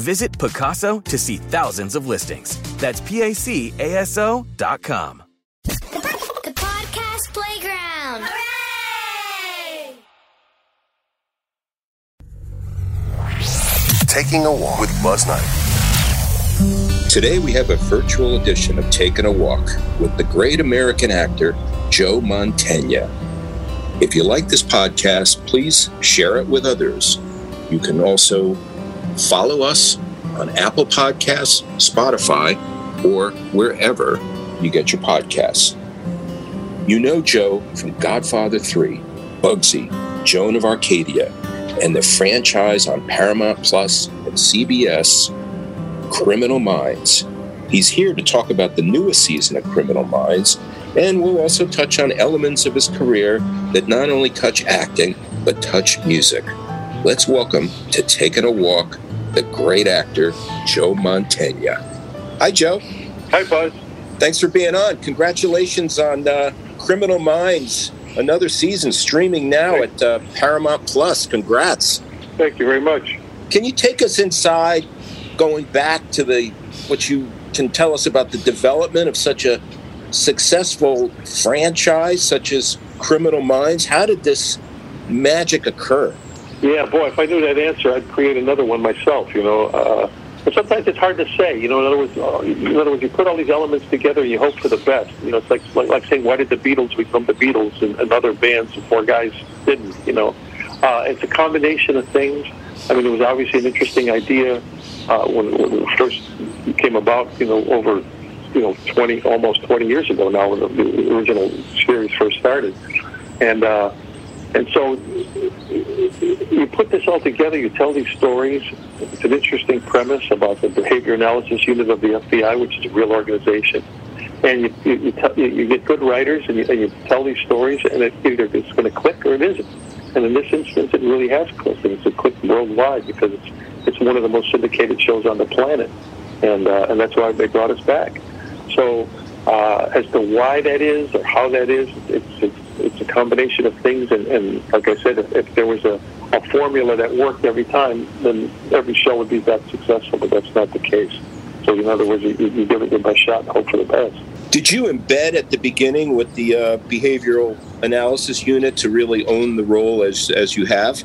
Visit Pacaso to see thousands of listings. That's P A C A S O dot com. The podcast playground. Hooray! Taking a walk with Buzz Knight. Today we have a virtual edition of Taking a Walk with the great American actor Joe Mantegna. If you like this podcast, please share it with others. You can also follow us on Apple Podcasts, Spotify, or wherever you get your podcasts. You know Joe from Godfather 3, Bugsy, Joan of Arcadia, and the franchise on Paramount Plus and CBS, Criminal Minds. He's here to talk about the newest season of Criminal Minds, and we'll also touch on elements of his career that not only touch acting, but touch music. Let's welcome to Taking a Walk the great actor Joe Mantegna. Hi, Joe. Hi, Buzz. Thanks for being on. Congratulations on uh, Criminal Minds, another season streaming now at uh, Paramount Plus. Congrats. Thank you very much. Can you take us inside, going back to the what you can tell us about the development of such a successful franchise such as Criminal Minds? How did this magic occur? Yeah, boy, if I knew that answer, I'd create another one myself. You know, uh, but sometimes it's hard to say. You know, in other words, uh, in other words, you put all these elements together, and you hope for the best. You know, it's like like, like saying, why did the Beatles become the Beatles, and, and other bands before guys didn't? You know, uh, it's a combination of things. I mean, it was obviously an interesting idea uh, when, when it first came about. You know, over you know twenty, almost twenty years ago now, when the, the original series first started, and. Uh, and so you put this all together, you tell these stories. It's an interesting premise about the behavior analysis unit of the FBI, which is a real organization. And you, you, you, tell, you get good writers and you, and you tell these stories, and it, either it's going to click or it isn't. And in this instance, it really has clicked, and it's a click worldwide because it's it's one of the most syndicated shows on the planet, and uh, and that's why they brought us back. So uh, as to why that is or how that is, it's combination of things. And, and like I said, if, if there was a, a formula that worked every time, then every show would be that successful. But that's not the case. So in other words, you, you give it your best shot and hope for the best. Did you embed at the beginning with the uh, behavioral analysis unit to really own the role as as you have?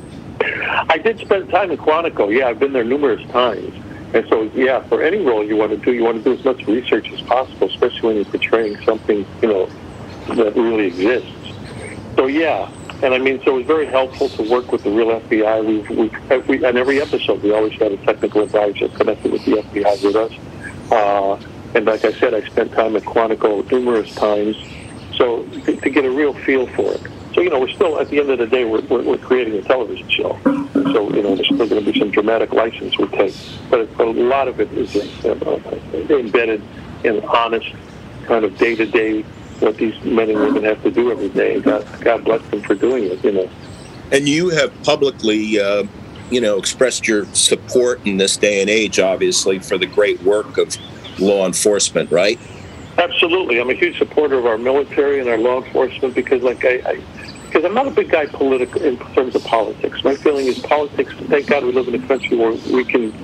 I did spend time in Quantico. Yeah, I've been there numerous times. And so, yeah, for any role you want to do, you want to do as much research as possible, especially when you're portraying something, you know, that really exists. So, yeah, And I mean, so it was very helpful to work with the real FBI. We've, we've we, on every episode, we always had a technical advisor connected with the FBI with us. Uh, and like I said, I spent time at Quantico numerous times, so to, to get a real feel for it. So you know, we're still at the end of the day, we're, we're, we're creating a television show. So you know, there's still going to be some dramatic license we take, but a lot of it is uh, embedded in honest, kind of day to day what these men and women have to do every day. God, God bless them for doing it. You know. And you have publicly, uh, you know, expressed your support in this day and age, obviously, for the great work of law enforcement, right? Absolutely. I'm a huge supporter of our military and our law enforcement because, like, I, I because I'm not a big guy political in terms of politics. My feeling is politics. Thank God we live in a country where we can,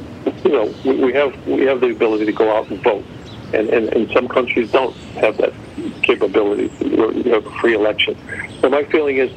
you know, we, we have we have the ability to go out and vote, and, and and some countries don't have that capability. You a free election. So my feeling is.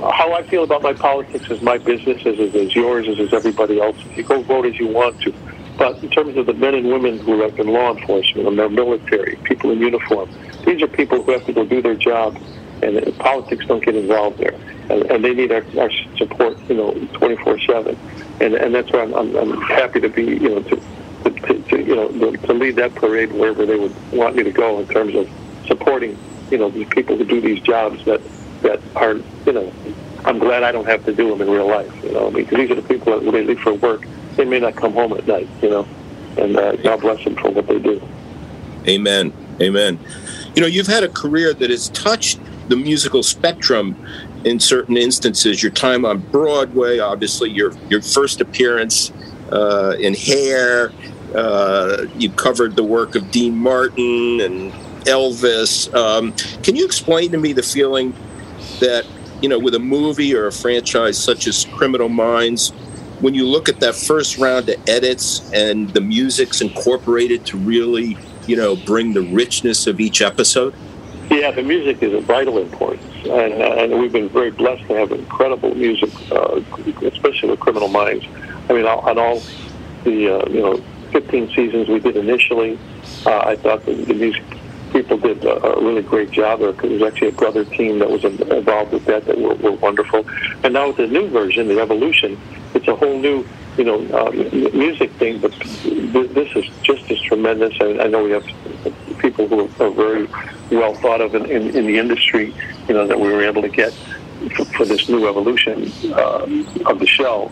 Uh, how I feel about my politics is my business, as is yours, as is everybody else. You go vote as you want to. But in terms of the men and women who are in law enforcement and their military, people in uniform, these are people who have to go do their job, and uh, politics don't get involved there. And, and they need our, our support, you know, 24/7. And and that's why I'm, I'm, I'm happy to be, you know, to, to, to you know to lead that parade wherever they would want me to go in terms of supporting, you know, these people who do these jobs that that are, you know, I'm glad I don't have to do them in real life. You know, because these are the people that when they leave for work they may not come home at night, you know. And uh, God bless them for what they do. Amen. Amen. You know, you've had a career that has touched the musical spectrum in certain instances. Your time on Broadway, obviously, your your first appearance uh, in Hair. Uh, you covered the work of Dean Martin and Elvis. Um, can you explain to me the feeling that you know, with a movie or a franchise such as Criminal Minds, when you look at that first round of edits and the music's incorporated to really, you know, bring the richness of each episode? Yeah, the music is of vital importance, and, uh, and we've been very blessed to have incredible music, uh, especially with Criminal Minds. I mean, on all the uh, you know 15 seasons we did initially, uh, I thought the, the music people did a, really great job there was actually a brother team that was involved with that that were, were wonderful. And now with the new version, the Evolution, it's a whole new you know uh, music thing, but this is just as tremendous. I, I know we have people who are very well thought of in, in, in the industry, you know, that we were able to get for, for this new evolution uh, of the show.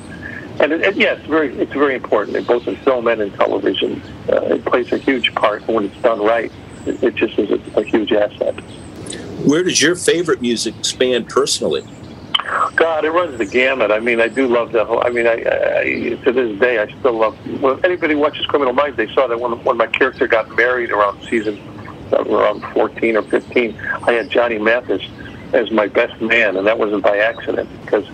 And, it, it, yeah, it's very it's very important, both in film and in television. Uh, it plays a huge part when it's done right. It, it just is a, a huge asset. Where does your favorite music span personally? God, it runs the gamut. I mean, I do love the whole. I mean, I, I to this day, I still love. Well, anybody watches Criminal Minds, they saw that when when my character got married around season uh, around 14 or 15, I had Johnny Mathis as my best man, and that wasn't by accident because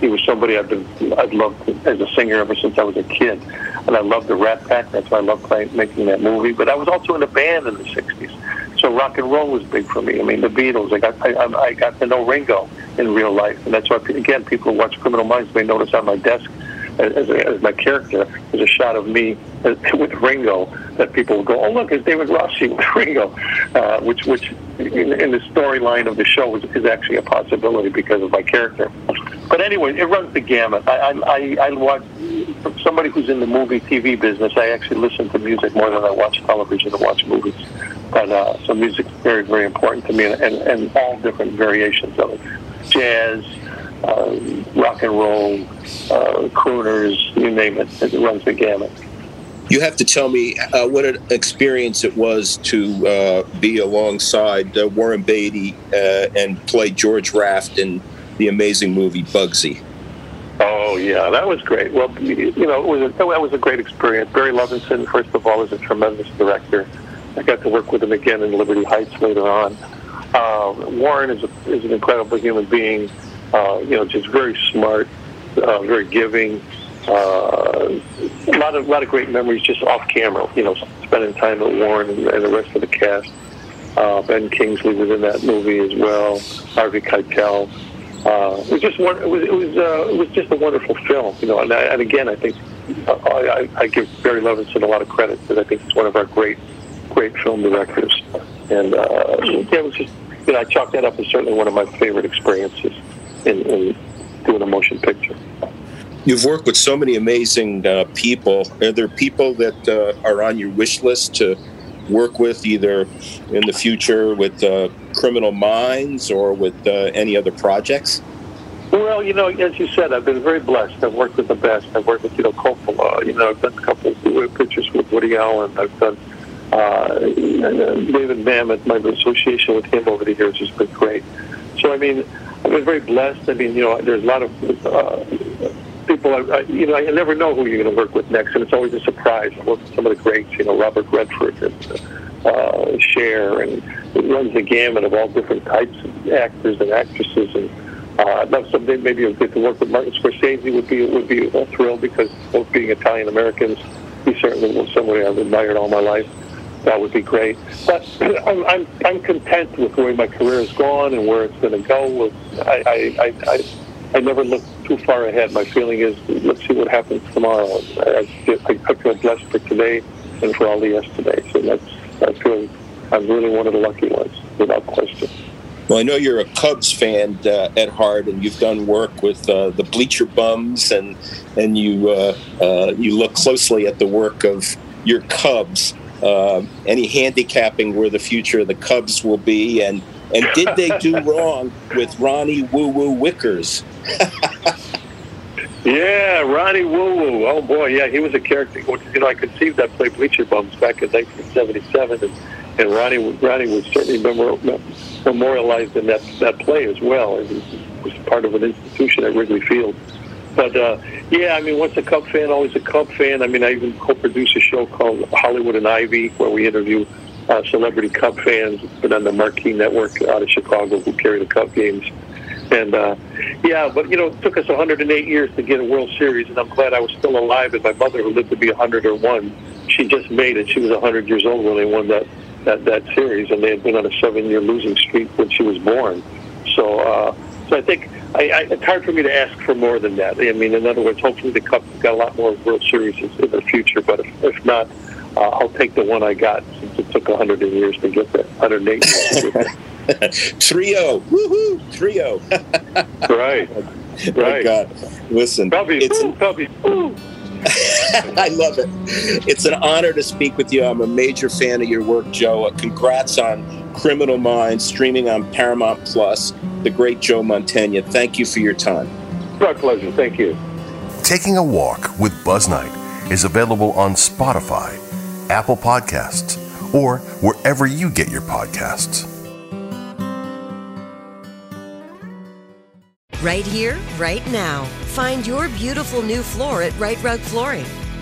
he was somebody I've been I've loved as a singer ever since I was a kid, and I loved the Rat Pack. That's why I loved playing, making that movie. But I was also in a band in the '60s, so rock and roll was big for me. I mean, the Beatles. I got I, I got to know Ringo in real life, and that's why again people who watch Criminal Minds may notice on my desk as, as my character is a shot of me with Ringo that people will go, oh look, it's David Rossi with Ringo, uh, which which in, in the storyline of the show is, is actually a possibility because of my character. But anyway, it runs the gamut. I, I, I, I watch somebody who's in the movie TV business. I actually listen to music more than I watch television and watch movies. But uh, so music's very very important to me, and, and and all different variations of it, jazz uh, rock and roll, uh, crooners, you name it. It runs the gamut. You have to tell me uh, what an experience it was to uh, be alongside uh, Warren Beatty uh, and play George Raft in the amazing movie Bugsy. Oh yeah, that was great. Well, you know, it was a, that was a great experience. Barry Levinson, first of all, is a tremendous director. I got to work with him again in Liberty Heights later on. Warren is, a, is an incredible human being uh, you know, just very smart, uh, very giving. Uh, a lot of a lot of great memories just off camera. You know, spending time with Warren and, and the rest of the cast. Uh, ben Kingsley was in that movie as well. Harvey Keitel. Uh, it was just one. It was it was uh, it was just a wonderful film. You know, and, I, and again, I think uh, I, I give Barry Levinson a lot of credit because I think he's one of our great great film directors. And uh, yeah, it was just you know I chalk that up as certainly one of my favorite experiences. In, in doing a motion picture. You've worked with so many amazing uh, people. Are there people that uh, are on your wish list to work with either in the future with uh, Criminal Minds or with uh, any other projects? Well, you know, as you said, I've been very blessed. I've worked with the best. I've worked with, you know, Coppola. You know, I've done a couple of pictures with Woody Allen. I've done uh, David Mamet. My association with him over the years has been great. So, I mean, I've been very blessed. I mean, you know, there's a lot of uh, people, I, I, you know, I never know who you're going to work with next, and it's always a surprise. I work with some of the greats, you know, Robert Redford and uh, and it runs the gamut of all different types of actors and actresses. And uh, now someday maybe I'll get to work with Martin Scorsese would be would be a thrill because both being Italian Americans, he certainly was somebody I've admired all my life. That would be great. But I'm, I'm I'm content with where my career has gone and where it's going to go. I I, I, I never look too far ahead. My feeling is, let's see what happens tomorrow. I, I, I feel blessed for today and for all the yesterdays. So that's, I feel I'm really one of the lucky ones, without question. Well, I know you're a Cubs fan uh, at heart, and you've done work with uh, the Bleacher Bums, and and you uh, uh you look closely at the work of your Cubs. Uh, any handicapping where the future of the Cubs will be, and and did they do wrong with Ronnie Woo Woo Wickers? yeah, Ronnie Woo Woo. Oh boy, yeah, he was a character. You know, I conceived that play Bleacher Bums back in 1977, and, and Ronnie Ronnie was certainly memorialized in that that play as well. It was, was part of an institution at Wrigley Field. But uh, yeah, I mean, once a Cub fan, always a Cub fan. I mean, I even co-produce a show called Hollywood and Ivy, where we interview uh, celebrity Cub fans. Been on the Marquee Network out of Chicago who carry the Cub games. And uh, yeah, but you know, it took us 108 years to get a World Series, and I'm glad I was still alive. And my mother, who lived to be 101, she just made it. She was 100 years old when they won that that that series, and they had been on a seven-year losing streak when she was born. So, uh, so I think I, I, it's hard for me to ask for more than that. I mean, in other words, hopefully the Cubs got a lot more World Series in the future. But if, if not, uh, I'll take the one I got since it took 100 years to get there, 108 years. trio, woohoo, trio. right, right. God, listen, it's ooh, I love it. It's an honor to speak with you. I'm a major fan of your work, Joe. Congrats on Criminal Minds streaming on Paramount Plus. The great Joe Mantegna. Thank you for your time. My pleasure. Thank you. Taking a Walk with Buzz Knight is available on Spotify Apple Podcasts, or wherever you get your podcasts. Right here, right now. Find your beautiful new floor at Rite Rug Flooring.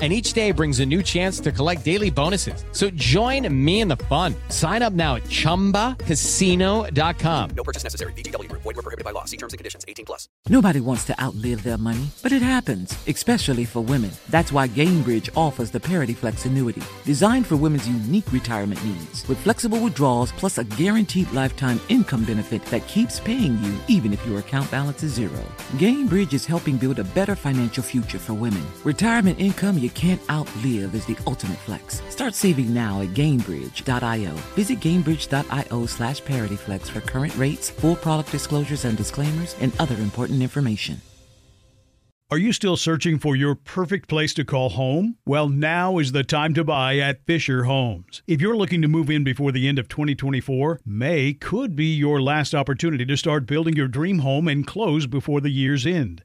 and each day brings a new chance to collect daily bonuses. So join me in the fun. Sign up now at ChumbaCasino.com. No purchase necessary. VGW. Void were prohibited by law. See terms and conditions. 18 plus. Nobody wants to outlive their money, but it happens, especially for women. That's why Gainbridge offers the Parity Flex annuity, designed for women's unique retirement needs, with flexible withdrawals plus a guaranteed lifetime income benefit that keeps paying you even if your account balance is zero. Gainbridge is helping build a better financial future for women. Retirement income you can't outlive is the ultimate flex. Start saving now at Gainbridge.io. Visit Gainbridge.io slash ParityFlex for current rates, full product disclosures and disclaimers, and other important information. Are you still searching for your perfect place to call home? Well, now is the time to buy at Fisher Homes. If you're looking to move in before the end of 2024, May could be your last opportunity to start building your dream home and close before the year's end.